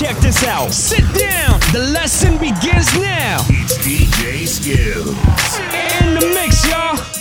check this out. Sit down, the lesson begins now. It's DJ Skills. In the mix, y'all.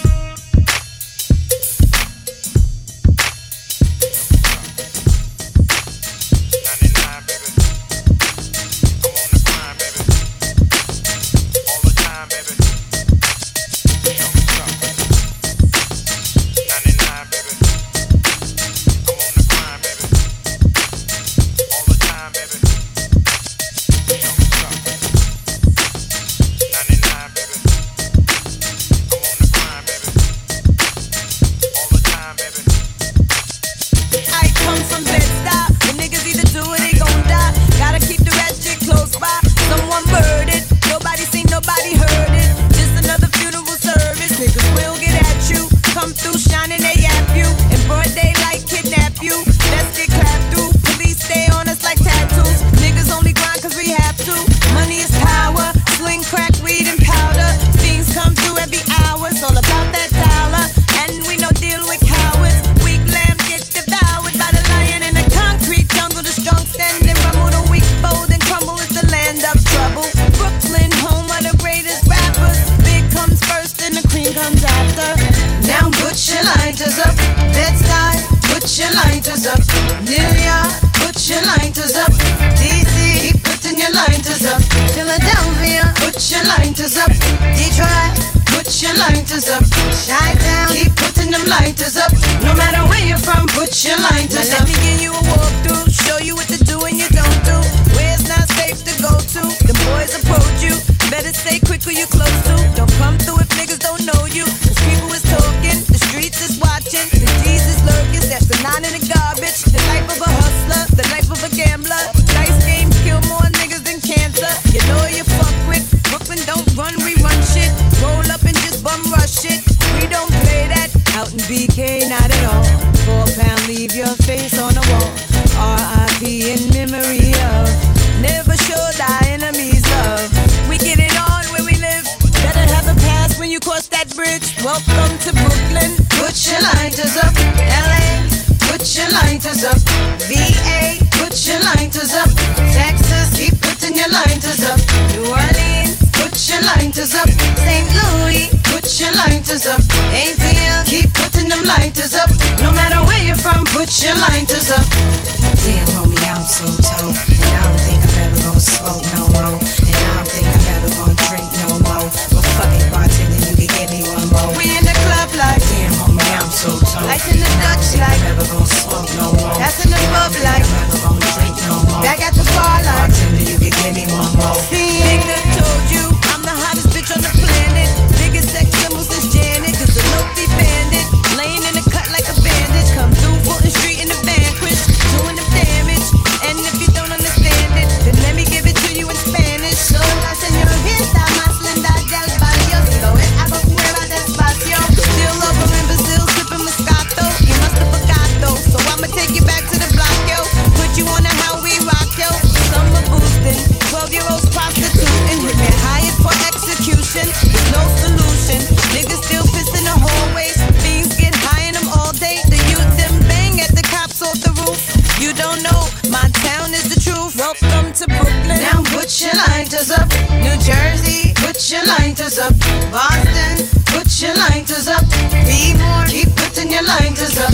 blind as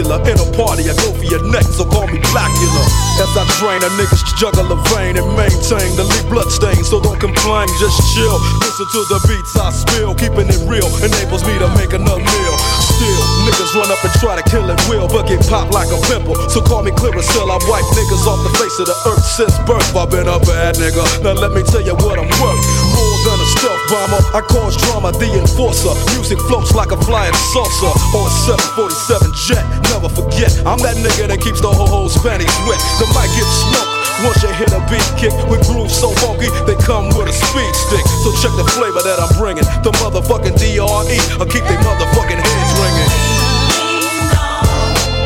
spectacular. In a party, I go for your neck, so call me Blackula. As I drain, a niggas juggle a vein and maintain the lead blood stain. So don't complain, just chill. Listen to the beats I spill, keeping it real enables me to make another meal. Still, niggas run up and try to kill it will, but get popped like a pimple. So call me Clearasil, I wipe niggas off the face of the earth since birth. I've been a bad nigga. Now let me tell you what I'm worth. More than a stealth bomber, I cause drama, the enforcer. Music floats like a flying saucer or a 747 jet. Never forget, I'm that nigga that keeps the whole whole panties wet. The mic gets smoked. Once you hit a beat kick with grooves so funky, they come with a speed stick. So check the flavor that I'm bringing. The motherfucking DRE, I'll keep they motherfucking heads ringing.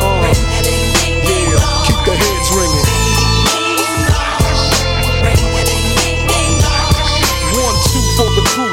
Uh, yeah, keep the heads ringing. One, two for the crew,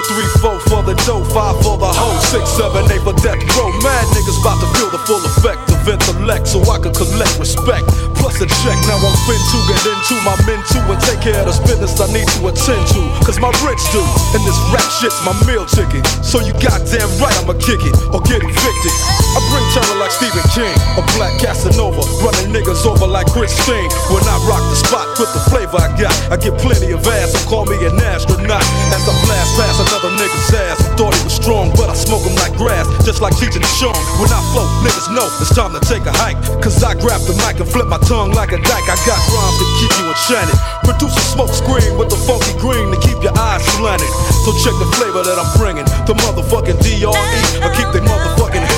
for the dough, five for the hoe, six, seven, eight for death row. Mad niggas about to feel the full effect of intellect so I can collect respect. A check, now I'm fin to get into my men too and take care of this business I need to attend to. Cause my rich do, and this rap shit's my meal ticket. So you goddamn right I'ma kick it or get evicted. I bring terror like Stephen King, a black Casanova, running niggas over like Christine. When I rock the spot with the flavor I got, I get plenty of ass, so call me an astronaut. As I blast past another nigga's ass, thought he was strong, but I smoke him like grass, just like teaching Sean. When I flow, niggas know it's time to take a hike. Cause I grab the mic and flip my tongue like a dyke. I got rhymes to keep you enchanted. Produce a smoke screen with the funky green to keep your eyes slanted. So check the flavor that I'm bringing. The motherfucking DRE, I keep the motherfucking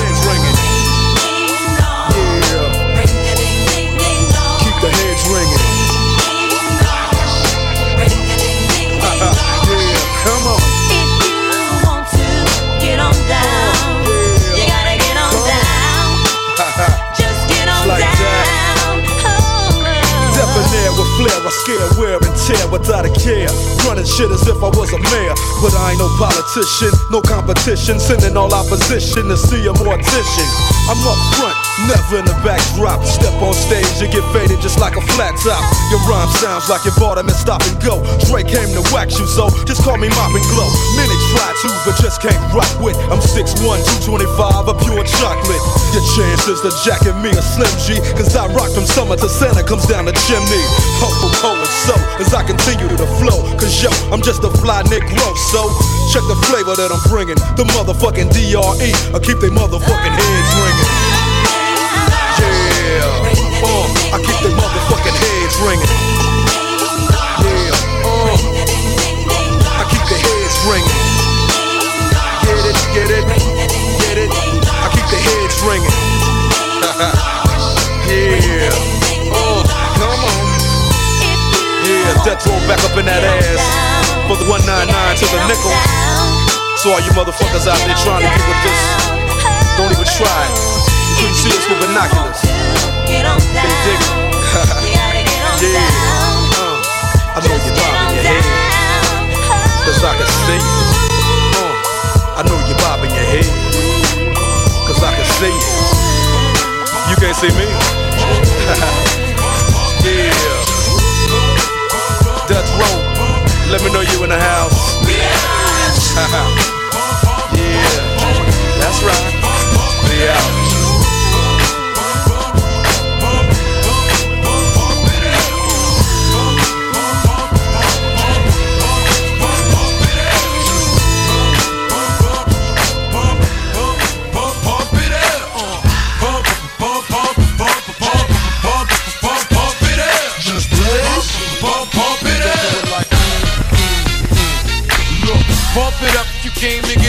I scare, wear and tear without a care. Running shit as if I was a mayor. But I ain't no politician, no competition. Sending all opposition to see a mortician. I'm up front, never in the backdrop. Step on stage, you get faded just like a flat top. Your rhyme sounds like you bought them and stop and go. Dre came to wax you, so just call me Mop and Glo. Many try to, but just can't rock with. I'm 6'1, 225, a pure chocolate. Your chances to jacket me a Slim G, cause I rock from summer to Santa comes down the chimney. Ho, ho, ho, and so as I continue to the flow, cause yo, I'm just a fly Nick Negro, so check the flavor that I'm bringing. The motherfucking DRE, I keep they motherfucking heads ringing. I keep they motherfucking heads ringing. Yeah, uh, I keep the heads ringing. Get it, get it, get it. I keep the heads ringing. yeah, uh, come on. Yeah, death row back up in that ass for the 199 to the nickel. So all you motherfuckers out there trying to get with this, don't even try. You couldn't see us with binoculars. Get on down. They dig it. You gotta get on Yeah. down. Uh, I know you're bobbing your head, cause I can see. Uh, I know you're bobbing your head, cause I can see you. You can't see me. yeah. Death row, let me know you in the house. yeah, that's right. We out.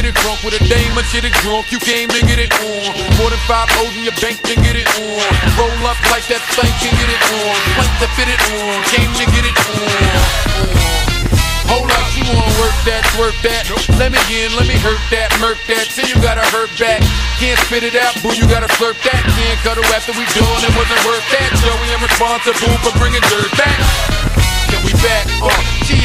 Get it drunk with a dame and shit it drunk, you came to get it on. More than five O's in your bank to get it on. Roll up like that thing can get it on. Plank to fit it on, came to get it on. Hold up, you wanna work that, work that. Let me in, let me hurt that, murk that. Till you gotta hurt back. Can't spit it out, boo, you gotta slurp that. Can't cut her after we done, it wasn't worth that. Joey, I'm responsible for bringing dirt back. Can we back? Uh,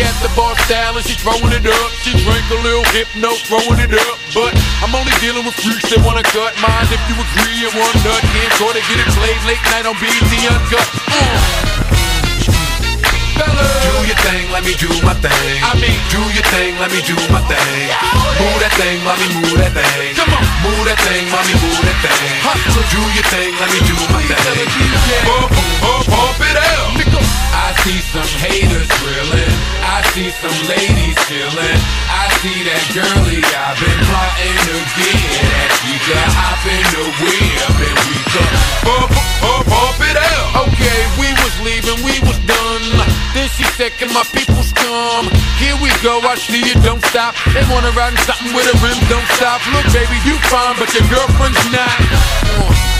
she at the bar style and she throwing it up. She drank a little hypno, throwing it up. But I'm only dealing with freaks that wanna cut mine. If you agree and one nut, can't try to get it played late night on BET Uncut. Mm. Fella Do your thing, let me do my thing. I mean, do your thing, let me do my thing. Move that thing, mommy, move that thing. Come on, move that thing, mommy, move that thing. Hustle, do your thing, let me do my thing. Pump, pump, pump Can my peoples come? Here we go, I see you don't stop. They wanna ride in something with a rim, don't stop. Look, baby, you fine, but your girlfriend's not. Uh.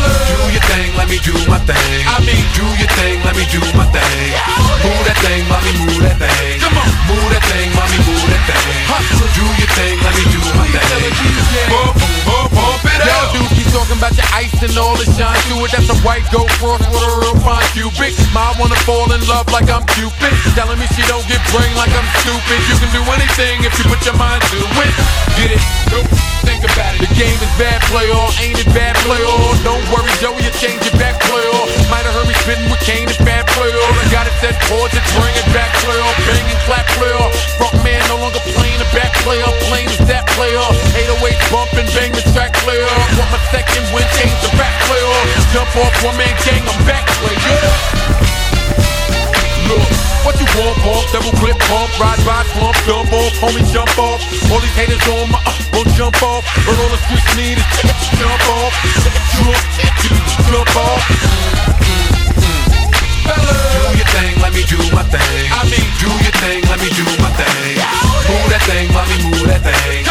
Do your thing, let me do my thing. I mean, do your thing, let me do my thing. Move that thing, mommy, move that thing. Come on, move that thing, mommy, move that thing. Do your thing, let me do my thing. Pump, pump, pump it out. Talking about your ice and all the shine to it. That's a white gold cross with a real fine cubic. Ma wanna fall in love like I'm Cupid. Telling me she don't get brain like I'm stupid. You can do anything if you put your mind to it. Get it? Nope. Think about it. The game is bad, play all. Ain't it bad, play all? Don't worry, Joey, you change your back, play all. Might have heard me spitting with Kane and bad, play all. I got it set chords, just bring it back, play all. Bang and clap, play all. Front man no longer playing the back, play all. Playing is that, play all. 808 bumping, bang the track, play all. Want my second win, change the back, play all. Jump off one man gang, I'm back, play all. Look, what you want, pump, double clip, pump, ride, ride, slump, jump off, homie, jump off. All these haters on my, uh, gon' jump off. But all the streets need is jump off, jump, jump off. Do your thing, let me do my thing. I mean, do your thing, let me do my thing. Move that thing, mommy, move that thing.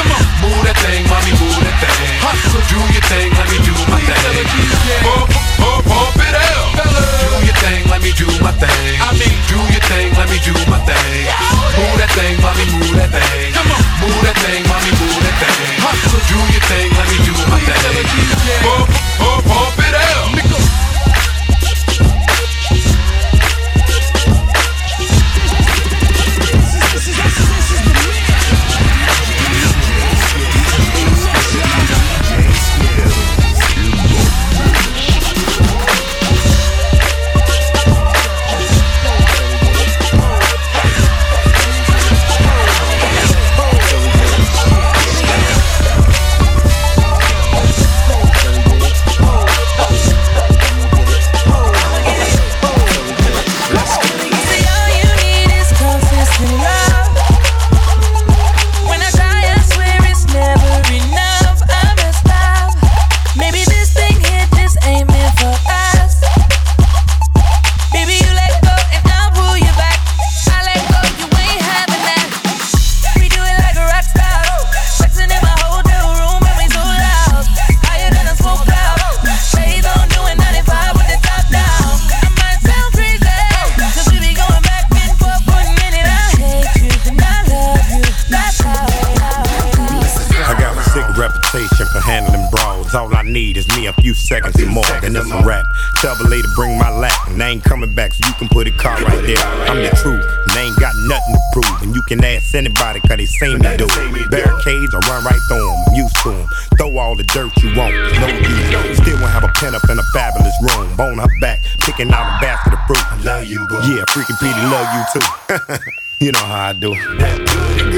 You know how I do.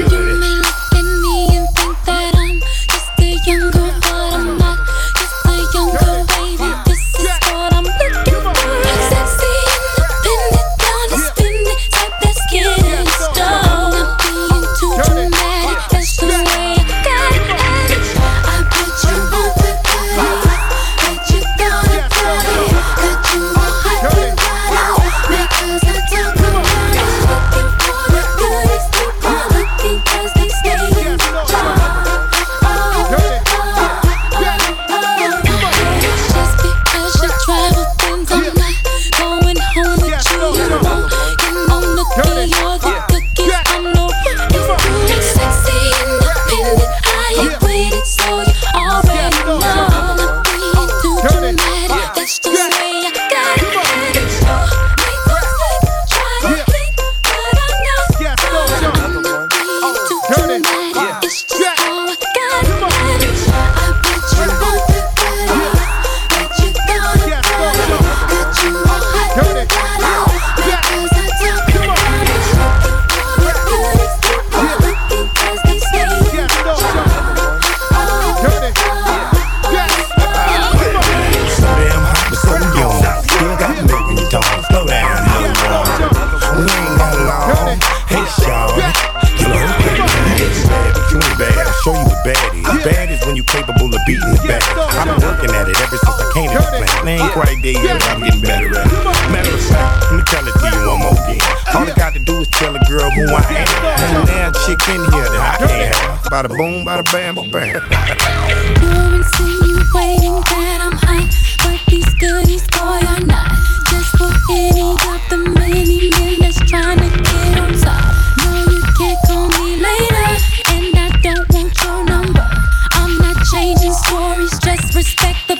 Respect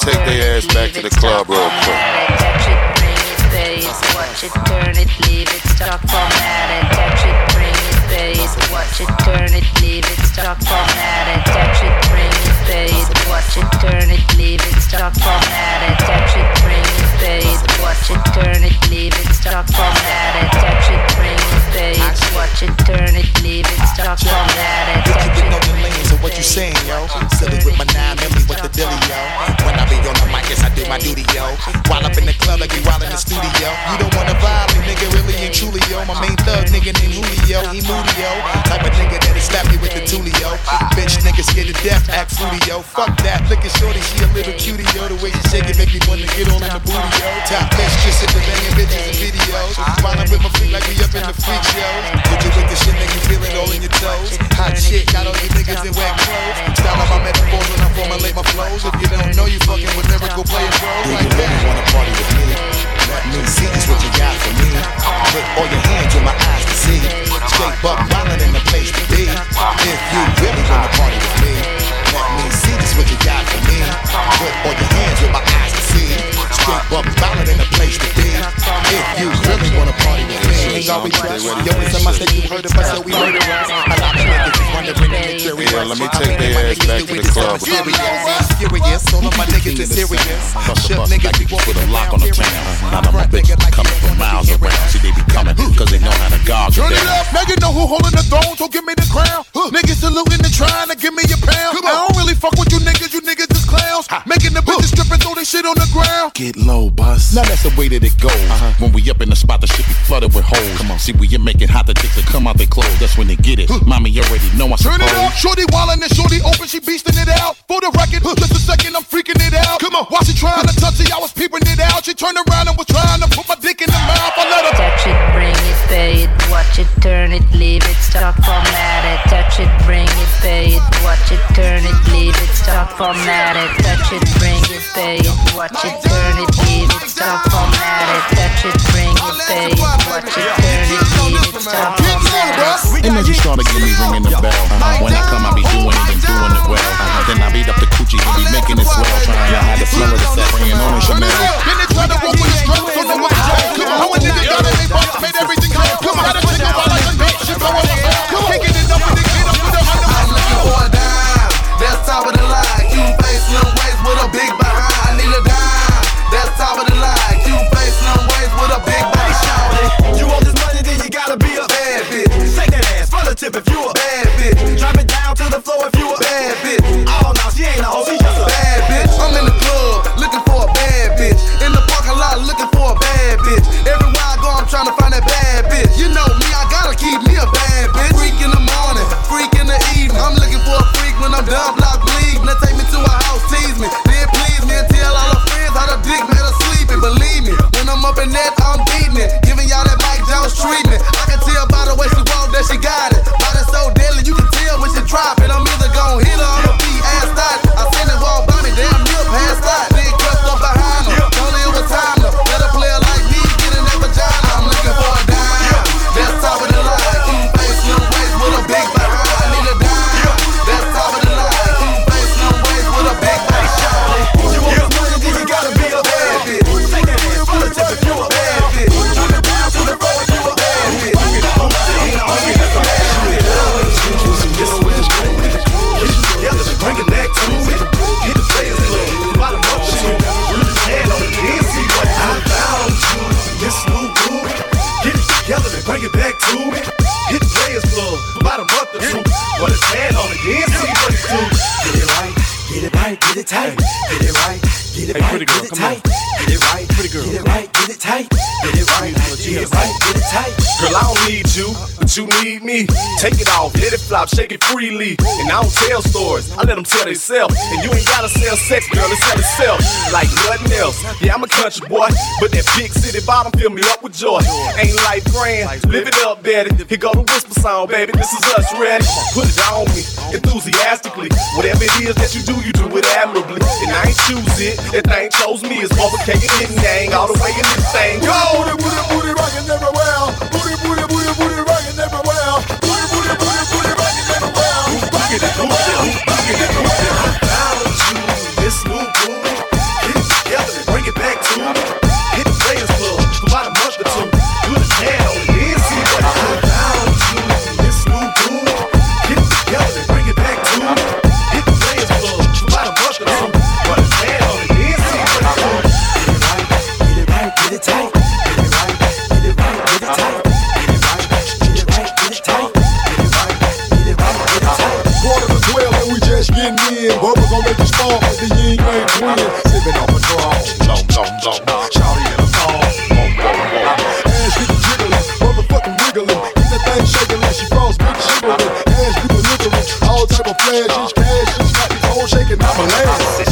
take their ass back to the club real quick. Do my duty, yo. While up in the club, like we while in the studio. You don't wanna vibe, nigga, really and truly, yo. My main thug, nigga named Julio, he moody, yo. Type of nigga that'll slap you with the tulio. Bitch, nigga scared to death, act fruity, yo. Fuck that, look at shorty, she a little cutie, yo. The way she shake it make me wanna get on in the booty, yo. Top bitch, just at the banging bitches and videos. While I'm with my freak like we up in the freak show. Hit you with the shit, make you feel it all in your toes. Hot shit, got all you niggas in wet clothes. Style of my metaphors when I formulate my flows. If you don't know, you fucking with lyrical players, bro. Like that. You wanna party with me? Let me see just what you got for me. Put all your hands in my eyes to see. Straight buck wildin' in the place to be. If you really wanna party with me, let me see just what you got for me. Put all your hands with my eyes to see. Straight buck wildin' in the place to be. If you really wanna party with me, ain't we trust. Yo, it's a that you heard of us, so we murder us. A lot of niggas is wondering they curious. Yeah, let me take their ass back to the club. Serious, furious. All of my niggas is serious. Shook niggas be walking a lock on the town. Now them bitches coming from miles around. See, they be coming cause they know how to guard Turn it up, now you know who holding the throne, so give me the crown. Niggas saluting and trying to give me a pound. I don't really fuck with you niggas, you niggas is clowns. Making the bitches strip and throw they shit on the ground. Get low, bus. Now that's the way that it goes. Uh-huh. When we up in the spot, the shit be flooded with holes. Come on, see, we get making hot the chicks that come out they clothes. That's when they get it. Mommy you already know I Turn it up, shorty wildin' and shorty open, she beastin' it out. For the record, just a second, I'm freaking it out. Come on, while she trying to touch it, I was peeping it out. She turned around and was trying to put my dick in the mouth. I let her. Touch it, bring it, pay it. Watch it, turn it, leave it, stop, format it. Touch it, bring it, pay it. Watch it, turn it, leave it, stop, format it. Touch it, bring it, pay it. Watch it, turn it, leave it, stop, format. Touch it, bring it, pay. Watch it, turn it, leave it, stop, format. And then you started get me ringing the bell. When I come, I be doing it and doing it well. Then I beat up the coochie and be making it swell. Trying to hide the smell of the set, Yeah, I'm a country boy, but that big city bottom fill me up with joy. Ain't life grand, live it up, daddy. Here go the whisper song, baby. This is us ready. Put it on me enthusiastically. Whatever it is that you do, you do it admirably. And I ain't choose it, that thing chose me. It's overtaking it gang all the way in this thing. Go. booty, booty, booty, rockin' everywhere. Booty, booty, booty, booty, rockin' everywhere. Booty, booty, booty, booty, rockin' everywhere. Who's rockin' it? Who's rockin' Who's it? All type of flashes, cash, just got me cold shaking, I'm a lad.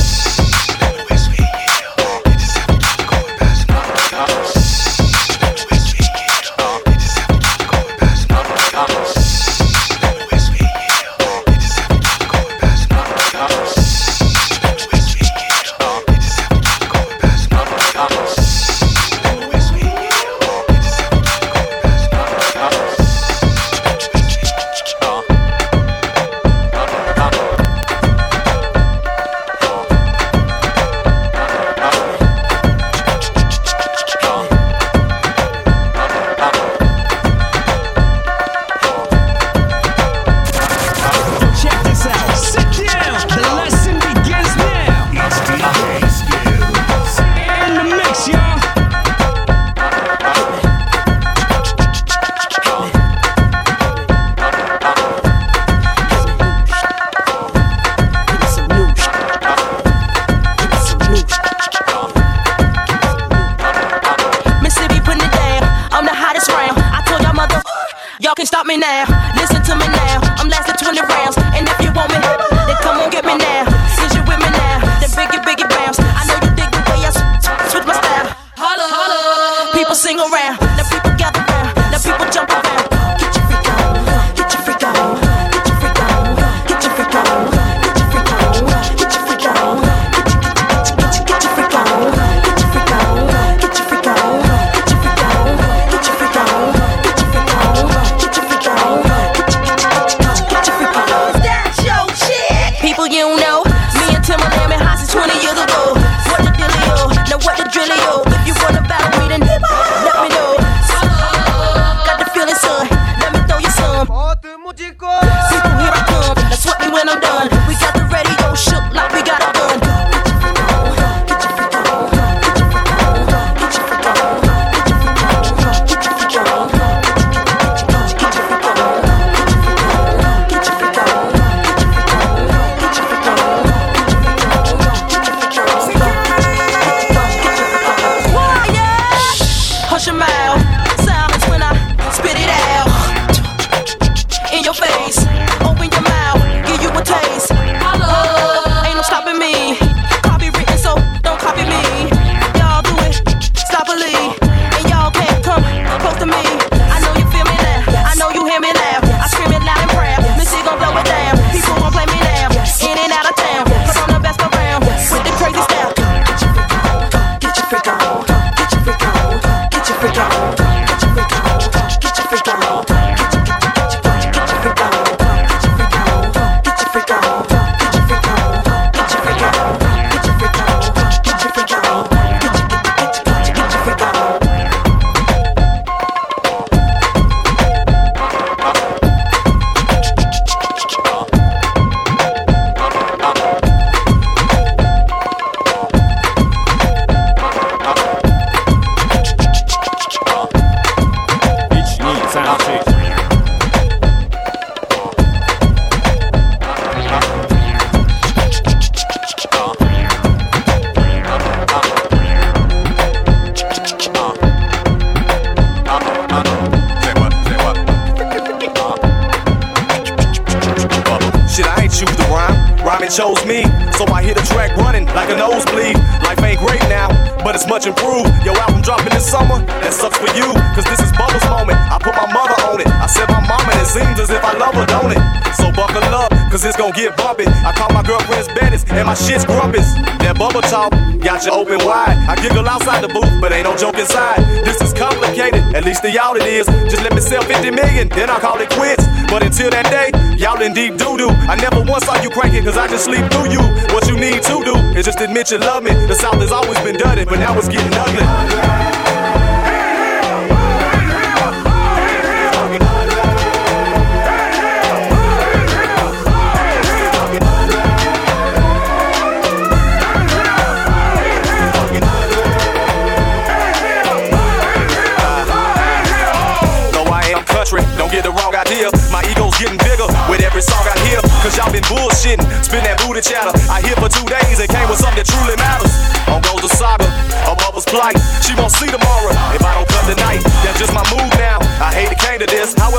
you love me. The South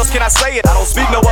else can I say it? I don't speak no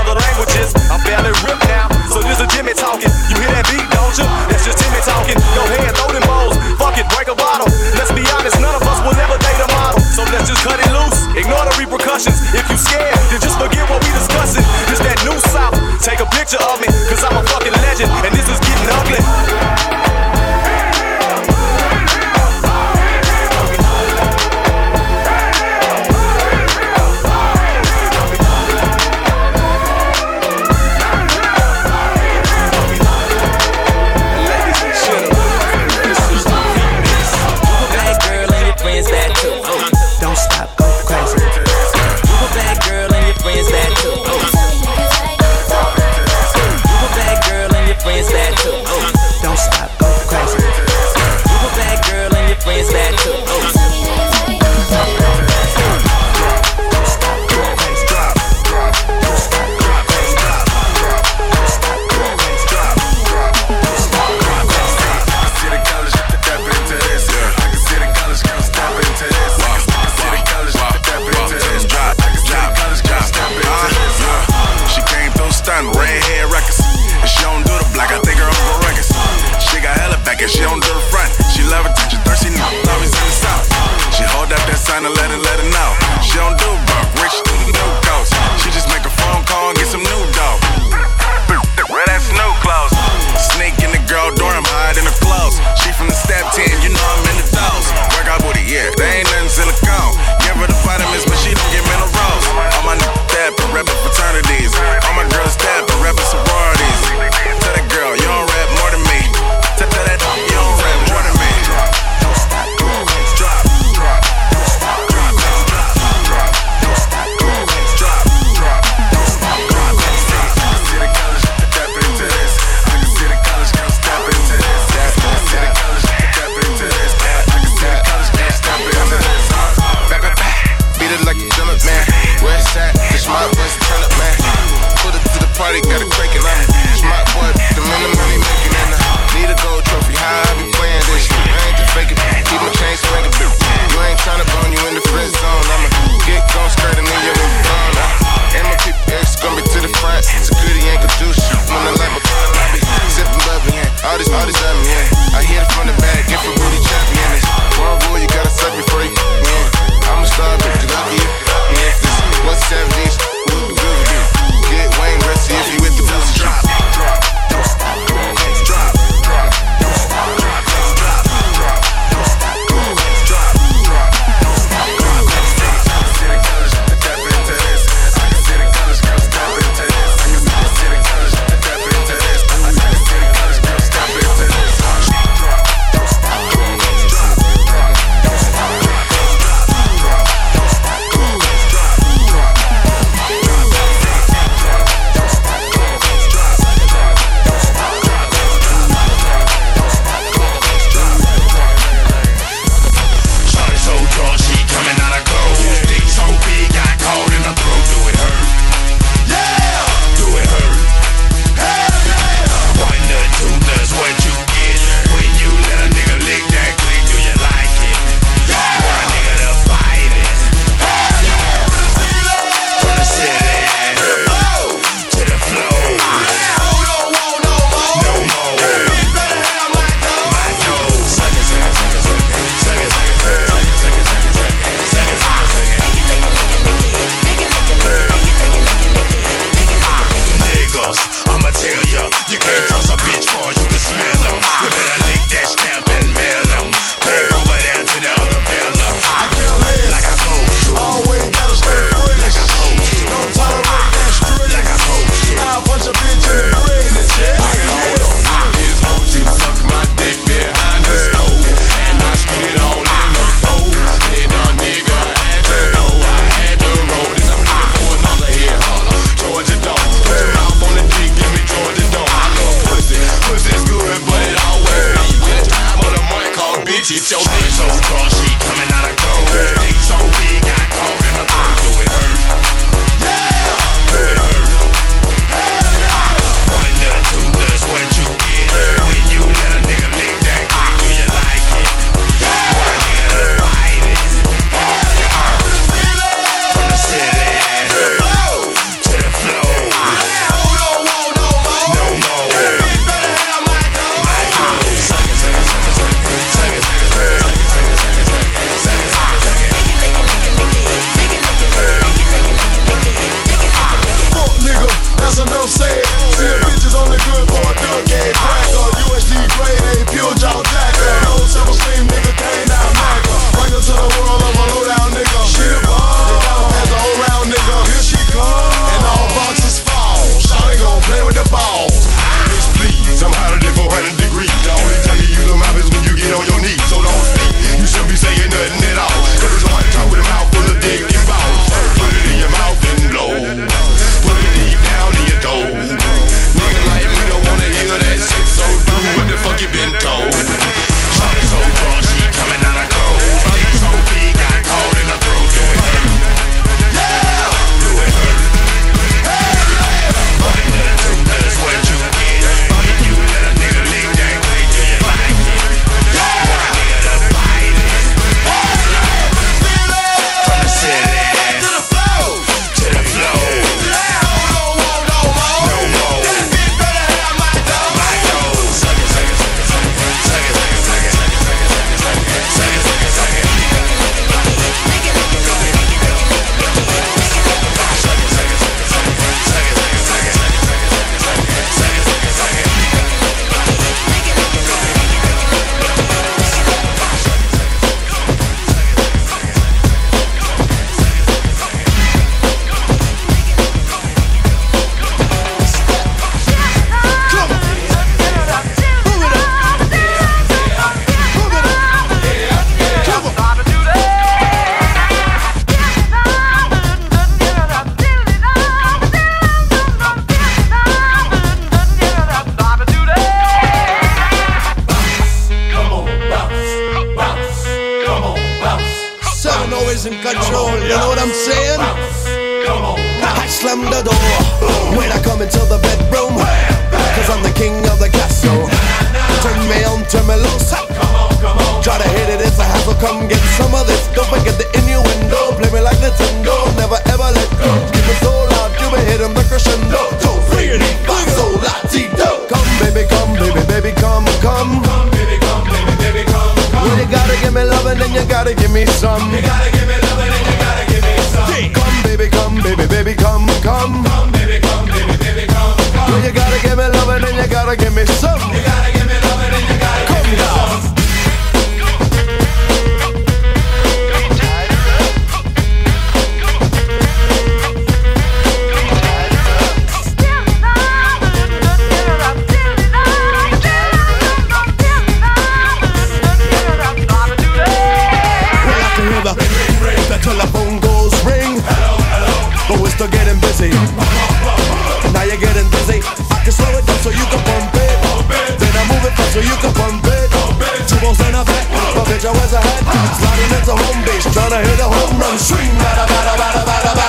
show as a hat. Sliding into home base, trying to hit a home run. Swing, bada, bada, bada, bada, bada.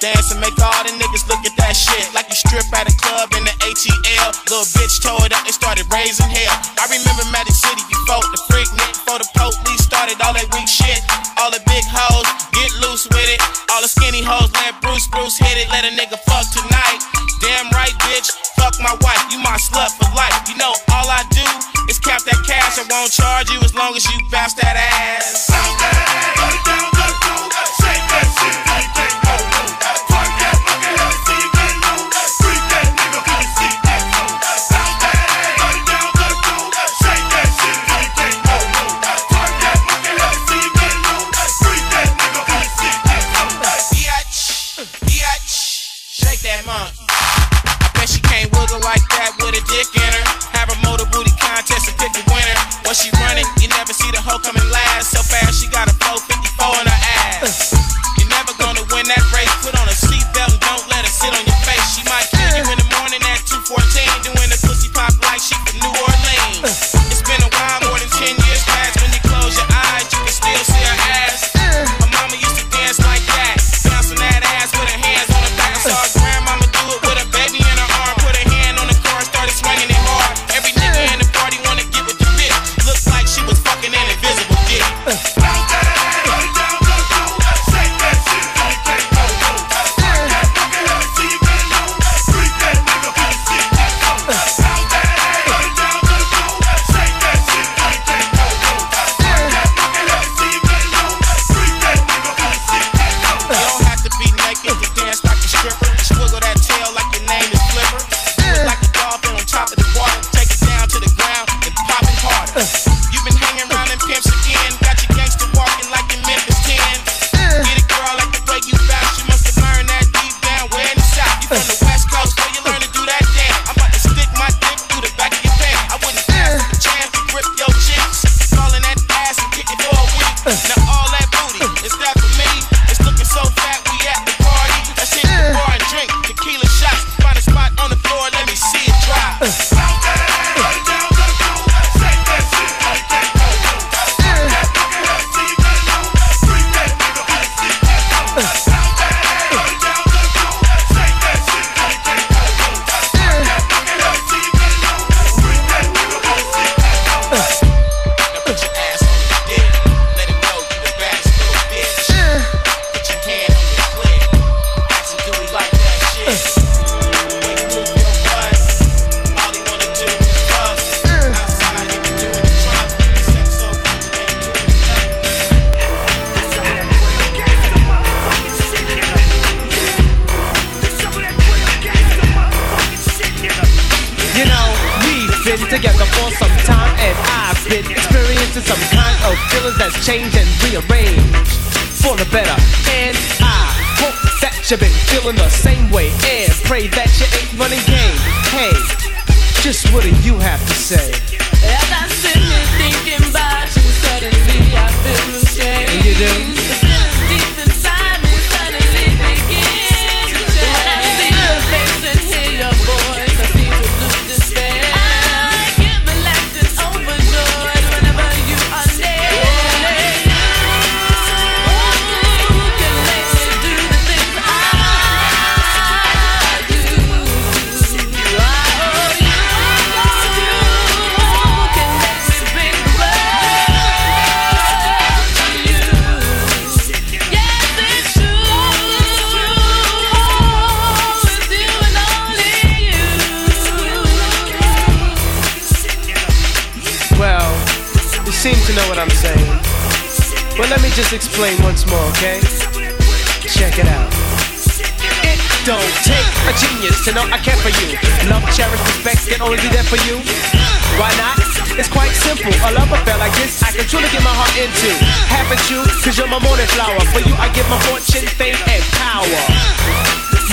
dance and make all the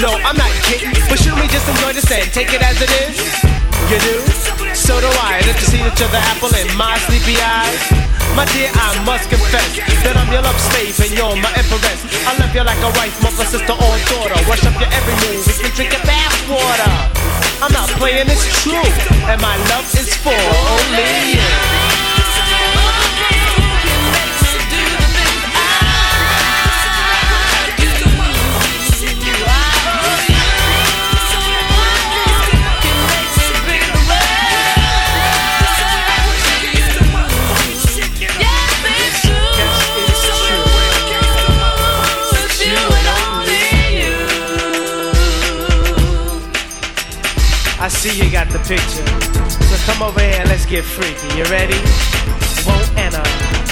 No, I'm not kidding. But shouldn't we just enjoy the and take it as it is? You do? So do I. Don't you see each other apple in my sleepy eyes? My dear, I must confess that I'm your love slave and you're my empress. I love you like a wife, mother, sister, or daughter. Wash up your every move, we drink your bath water. I'm not playing, it's true, and my love is for only you. See you got the picture. So come over here let's get freaky. You ready? One and a,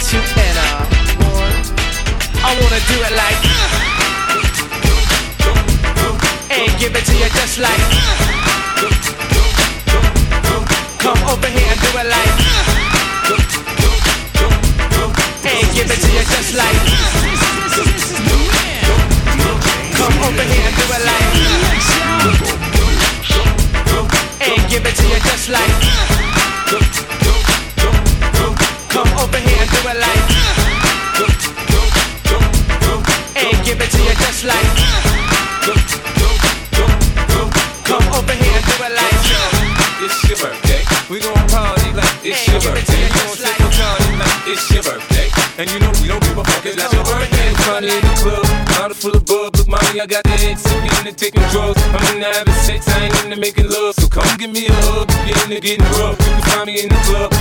two and a, one. I wanna do it like. And give it to you just like. Come over here and do it like. And give it to you just like. Come over here and do it like. Give it to you just like. Come over here and do it like. And give it to you just like. Come over here and do it like. It's your birthday. We gon' party like it's your birthday. We gon' take a party like it's your birthday. And you know we don't give a fuck, it's not your birthday. Party in the club, bottle full of bug. Look, mommy, I got the ex, I'm into taking drugs. I'm into having sex, I ain't into making love. So come give me a hug, if you're into getting rough. You can find me in the club,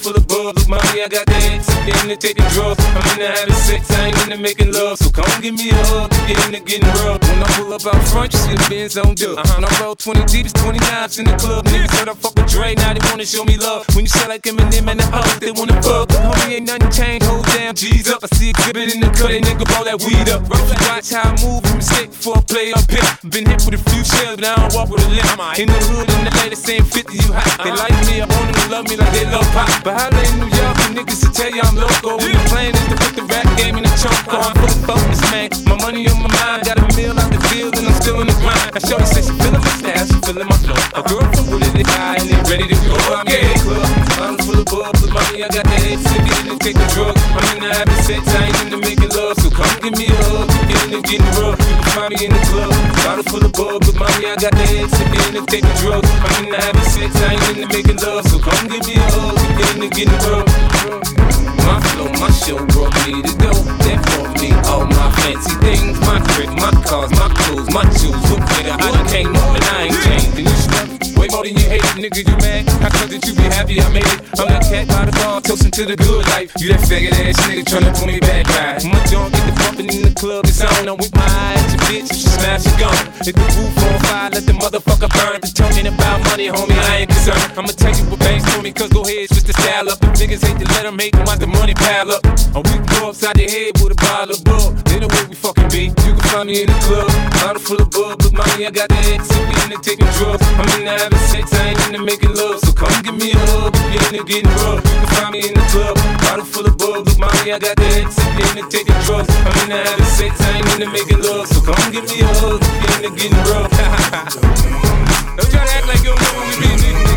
full of bug. Look, mommy, I got the ex, I'm into taking drugs. I'm in into having sex, I ain't into making love. So come give me a hug, you're into getting rough. When I pull up out front, you see the Benz on dub. Uh-huh. When I roll 20 deep, it's 29s in the club. Niggas heard I fuck with Dre, now they wanna show me love. When you sell like Eminem and the hoes, they wanna fuck. Homie, ain't nothing changed, hold down, G's up. I see Xzibit in the cut, they nigga roll that weed up. Watch how I move, mistake before I play up here. Been hit with a few shells, but I don't walk with a limp. In the hood, in the lady saying 50, you hot. They uh-huh. like me, I want them to love me like they love pop. But they in New York, the niggas to tell you I'm loco. When the plan is to put the rap game in the choke. I'm full of focus, man. My money on my mind, got a meal out the field, and I'm still in the grind. Now, Shorty says she feeling my style, she feeling my flow. A girl from Wooded, high, and they ready to go. I'm in the club, I'm full of with money, I got the head sick, and take the drug. I'm in the having sex, I ain't into making love, so come give me a hug. Get in the getting rough, you can find me in the club. Bottle full of with mommy, I got the head sick, and take the drug. I'm in the having sex, I ain't into making love, so come give me a hug. Get in the getting rough. My flow, my show brought me to go. That brought me all my fancy things, my crib, my cars, my clothes, my shoes. Look, nigga, I came up and I ain't changed. And you way more than you hate nigga. You mad? How come that you be happy I made it? I'm that cat by the bar, toasting to the good life. You that faggot ass nigga tryna pull me back, right? My junk get the bumping in the club, it's on. I'm with my eyes, your bitch, she smash, she gone. Hit the roof on fire, let the motherfucker burn. The talking about money, homie, I ain't concerned. I'ma tell you what Banks told me, cause go ahead, switch the style up. If niggas hate to let them hate, watch the money pile up. And we can go upside the head with a bottle of bub. Then the way we fucking be, you can find me in the club. Bottle full of bub, Look, mommy, I got the head sippy in the taking drugs. I'm in the having sex, I ain't into making love. So come give me a hug if you're into getting rough. You can find me in the club. Bottle full of bub, look, mommy, I got the head sippy in the taking drugs. I'm in the having sex, I ain't into making love. So come give me a hug if you're into getting rough. don't try to act like you don't know what we be, nigga.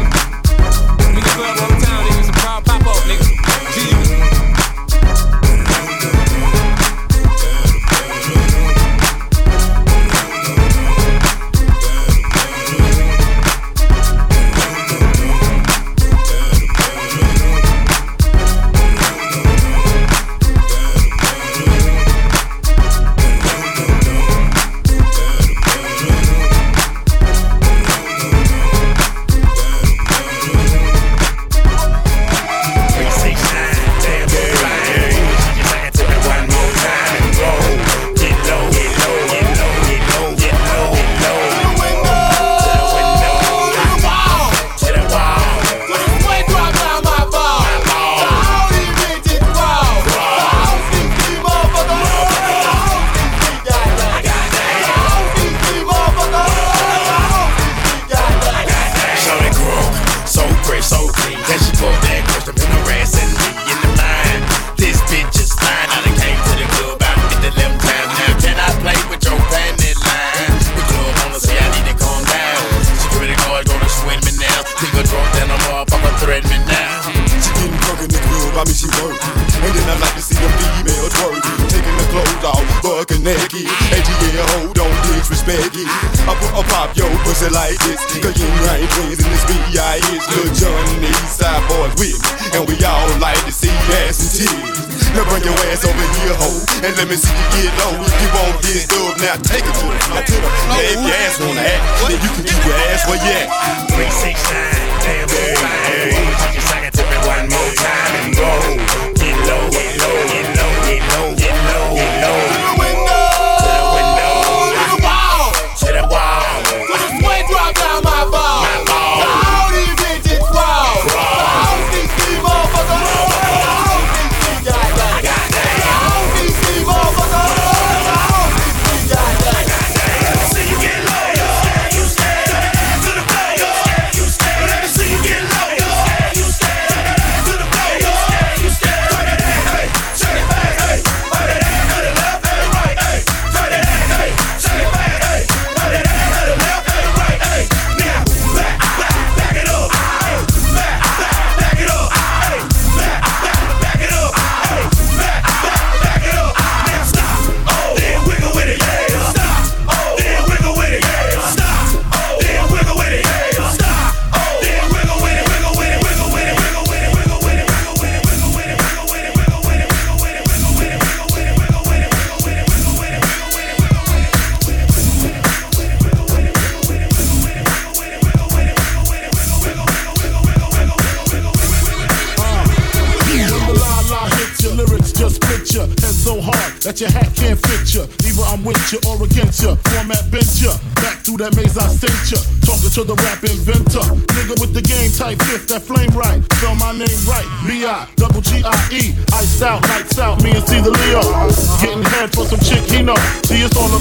We just love all the time, nigga. some a proud pop up, nigga.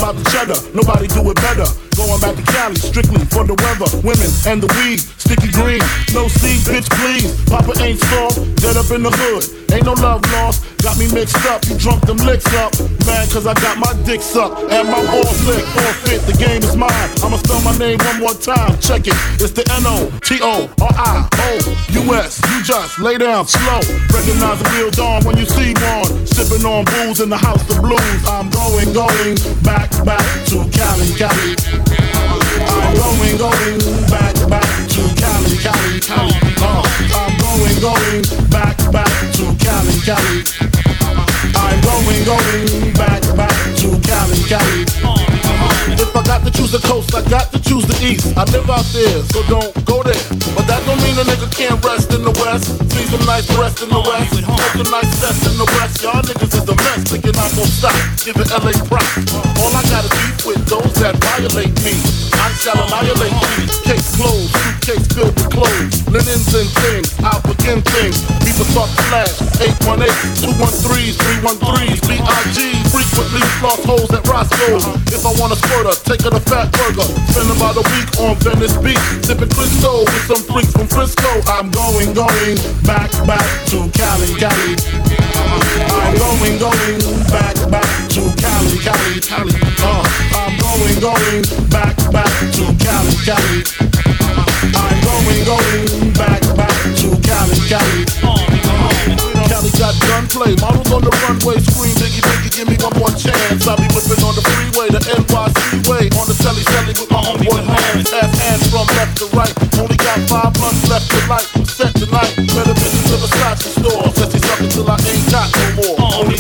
about the cheddar, nobody do it better. Going back to Cali, strictly for the weather, women and the weed, sticky green, no seeds, bitch please. Papa ain't soft, dead up in the hood, ain't no love lost me mixed up, you drunk them licks up. Man, cause I got my dick sucked and my balls licked. Forfeit, the game is mine. I'ma spell my name one more time, check it. It's the N O T O R I O U S. You just lay down slow. Recognize the real dawn when you see one. Sipping on booze in the house of blues. I'm going, going back, back to Cali, Cali. I'm going, going back, back to Cali, Cali, Cali. Uh, I'm going, going back, back to Cali, Cali. I'm going, going back, back to Cali, Cali. If I got to choose the coast, I got to choose the east. I live out there, so don't go there. But that don't mean a nigga can't rest in the west. See some nice rest in the west. Take some nice rest in the west. Y'all niggas is the best. Thinking I'm gonna stop, give it LA props. All I gotta beef with those that violate me. I shall annihilate me. Case closed, suitcase filled with clothes. Linens and things, I'll begin things. People start to flash. 818, 213, 313s, B.I.G. Frequently floss holes at Roscoe's. If I want a squirter, take her to Fatburger. Spend about a week on Venice Beach, sipping Crisco with some freaks from Frisco. I'm going, going back, back to Cali, Cali. I'm going, going back, back to Cali, Cali, Cali. Uh, I'm going, going back, back to Cali, Cali. I'm going, going back, back to Cali, Cali. Uh got gunplay, models on the runway scream, Biggie, Biggie, give me one more chance. I'll be whipping on the freeway, the NYC way, on the celly celly with my own hands, half hands from left to right. Only got five months left to life, set tonight. Better bitches to the Versace store, says she suckin' till I ain't got no more. Only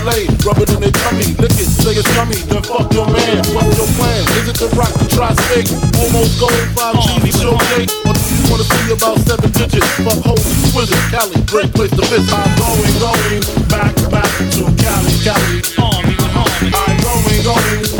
LA, rub it in their tummy, lick it, say it's yummy, then fuck your man. What's your plan? Is it to rock the tri-state? Almost gold, 5G to show date? Or do you wanna see about seven digits? Fuck holy exquisite, Cali, great place to visit. I'm going, going back, back to Cali, Cali. I'm going, going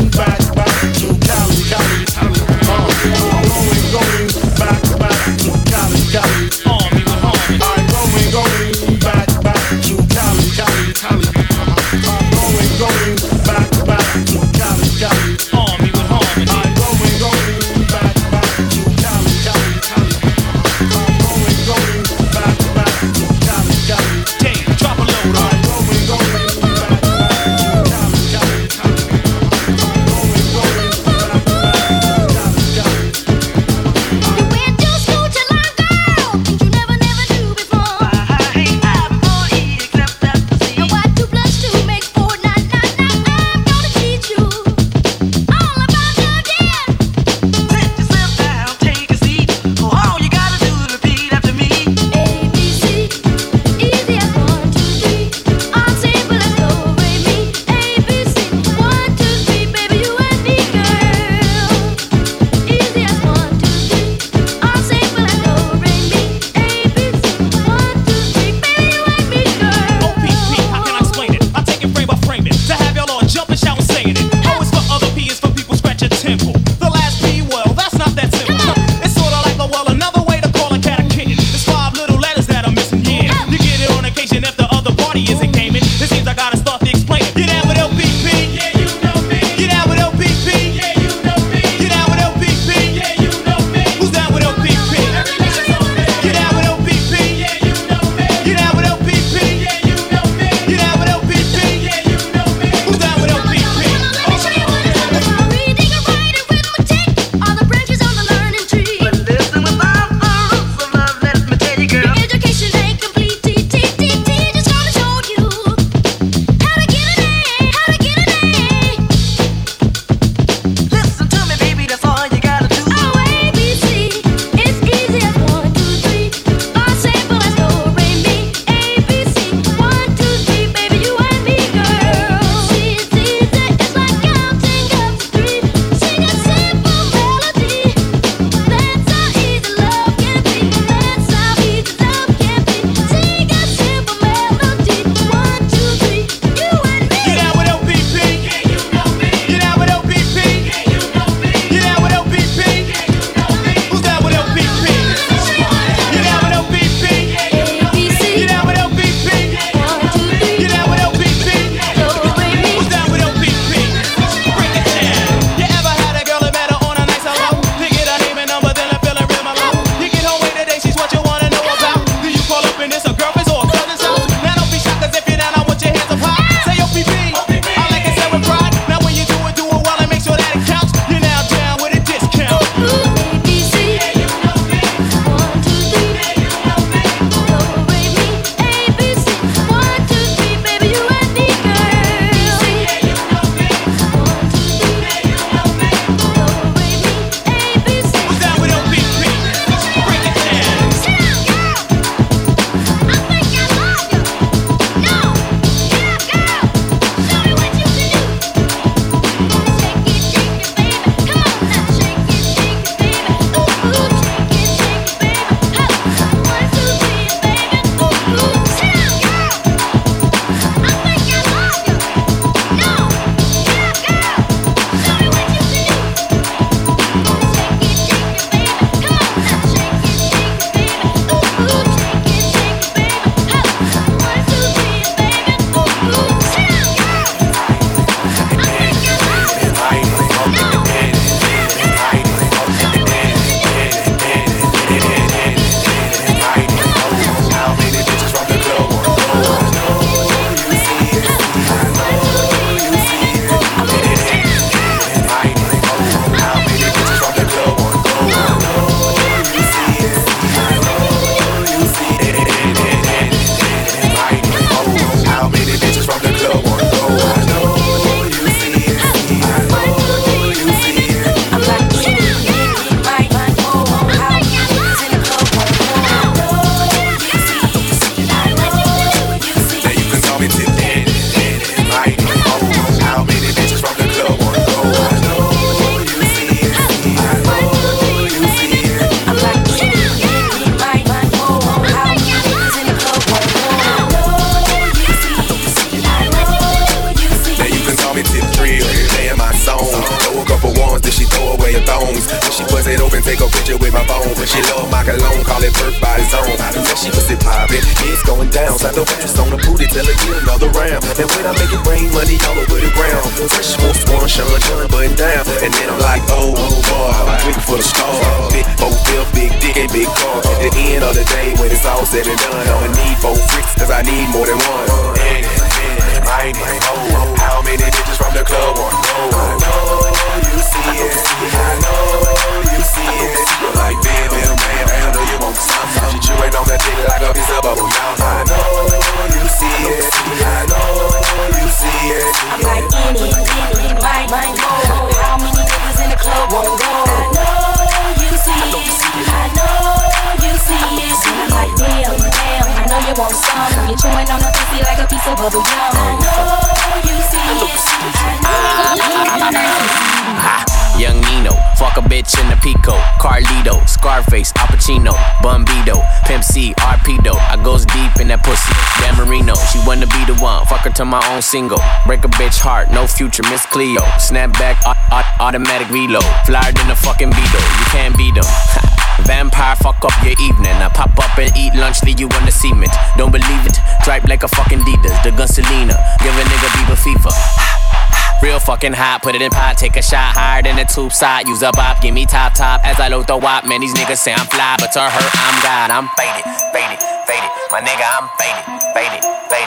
to my own single. Break a bitch heart, no future, Miss Cleo. Snap back, au- au- automatic reload. Flyer than a fucking Beetle, you can't beat them. Vampire, fuck up your evening. I pop up and eat lunch, leave you on the cement. Don't believe it, dripe like a fucking Adidas. The gun Selena, give a nigga Bieber fever. Real fucking hot, put it in pot, take a shot higher than the tube side. Use a bop, give me top top as I load the wop. Man, these niggas say I'm fly, but to her, I'm God. I'm faded, faded, faded. My nigga, I'm faded, faded,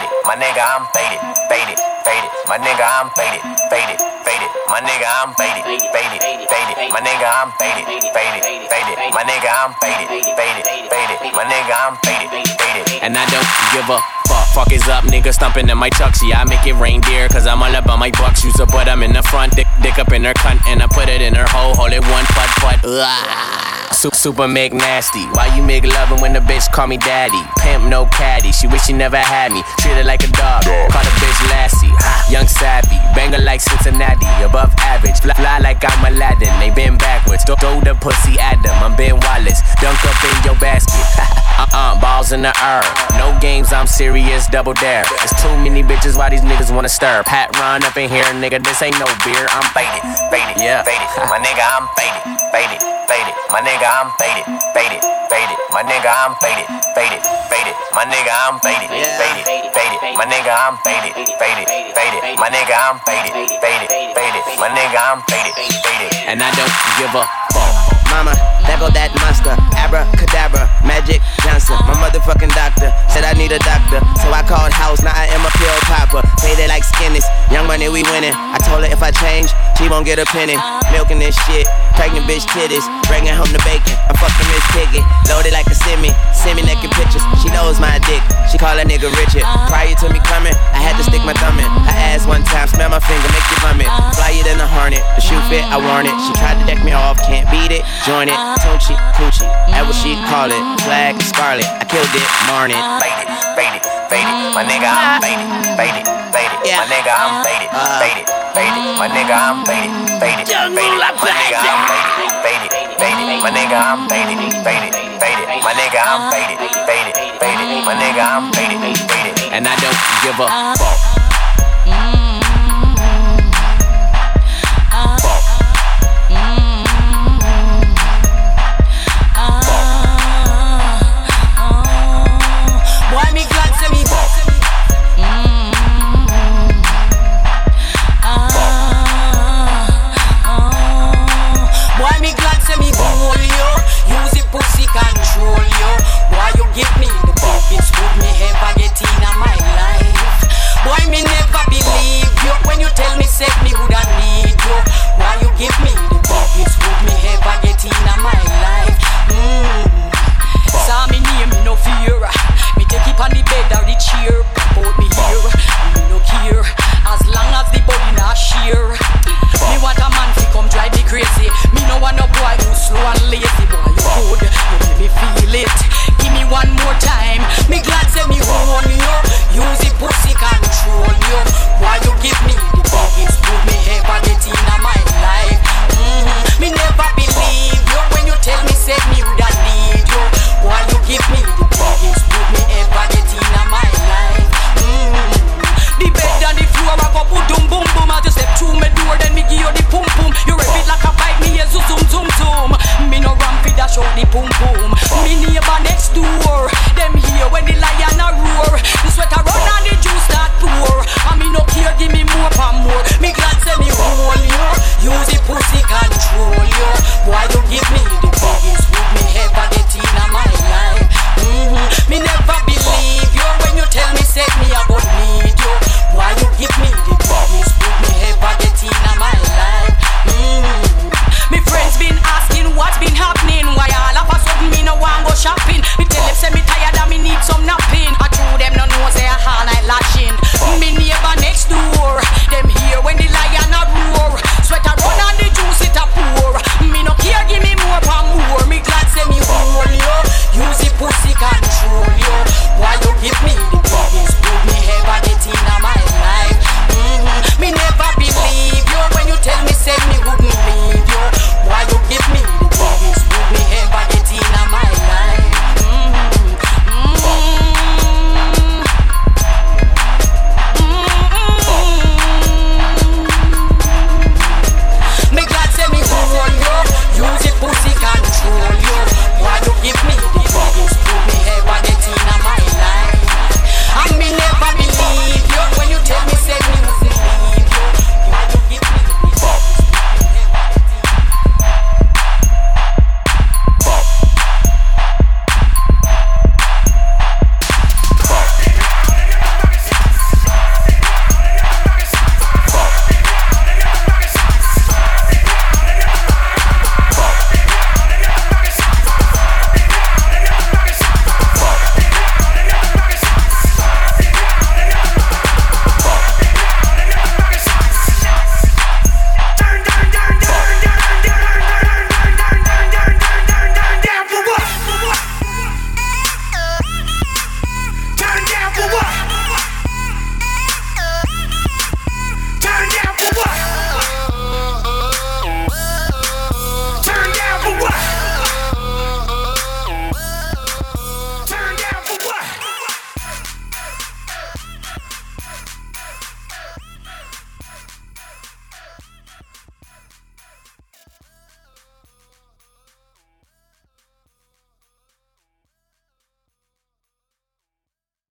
faded. My nigga, I'm faded, faded, faded. My nigga, I'm faded, faded, faded. My nigga, I'm faded, faded, faded. My nigga, I'm faded, faded, faded. My nigga, I'm faded, faded, faded. My nigga, I'm faded, faded. And I don't give a fuck. Fuck is up, nigga stumping in my truck. See, I make it reindeer, cause I'm all about my bucks. Use a butt, I'm in the front, dick, dick up in her cunt, and I put it in her hole, hold it one putt putt. Ugh. Su- Super make nasty. Why you make loving when the bitch call me daddy? Pimp no caddy. She wish she never had me. Treat her like a dog. Call the bitch Lassie. Young savvy. Banger like Cincinnati. Above average. Fly, fly like I'm Aladdin. They been backwards. Throw, throw the pussy at them. I'm Ben Wallace. Dunk up in your basket. uh-uh. Balls in the air. No games. I'm serious. Double dare. It's too many bitches. Why these niggas wanna stir? Pat run up in here, nigga. This ain't no beer. I'm faded. Faded. Yeah. Faded. My nigga, I'm faded. Faded. Faded. My nigga, I'm faded. Faded. Faded. My nigga, I'm faded. Faded. Faded. My nigga, I'm faded. Faded. Faded. My nigga, I'm faded. Faded. Faded. My nigga, I'm faded. Faded. Faded. My nigga, I'm faded. Faded. And I don't give fuck. Mama, there go that monster. Abracadabra, Magic Johnson. My motherfucking doctor said I need a doctor. So I called house, now I am a pill popper. Paid it like skinnies. Young money, we winning. I told her if I change, she won't get a penny. Milking this shit. Pregnant bitch titties. Bringing home the bacon. I'm fucking Miss Piggy. Loaded like a semi. Semi naked pictures. She knows my dick. She call that nigga Richard. Prior to me coming, I had to stick my thumb in. I asked one time, smell my finger, make you vomit. Fly it in a hornet. The shoe fit, I want it. She tried to deck me off, can't beat it. Join it. Tunchi, coochie. That what she call it. Flag, scarlet. I killed it. Marn it. Faded, faded, faded. My nigga, I'm faded, faded, faded. My nigga, I'm faded, uh, faded, faded. My nigga, I'm faded, faded, faded. My nigga, I'm faded, faded, faded. My nigga, I'm faded, faded, faded. My nigga, I'm faded, faded, faded. My nigga, I'm faded, faded. And I don't give a fuck.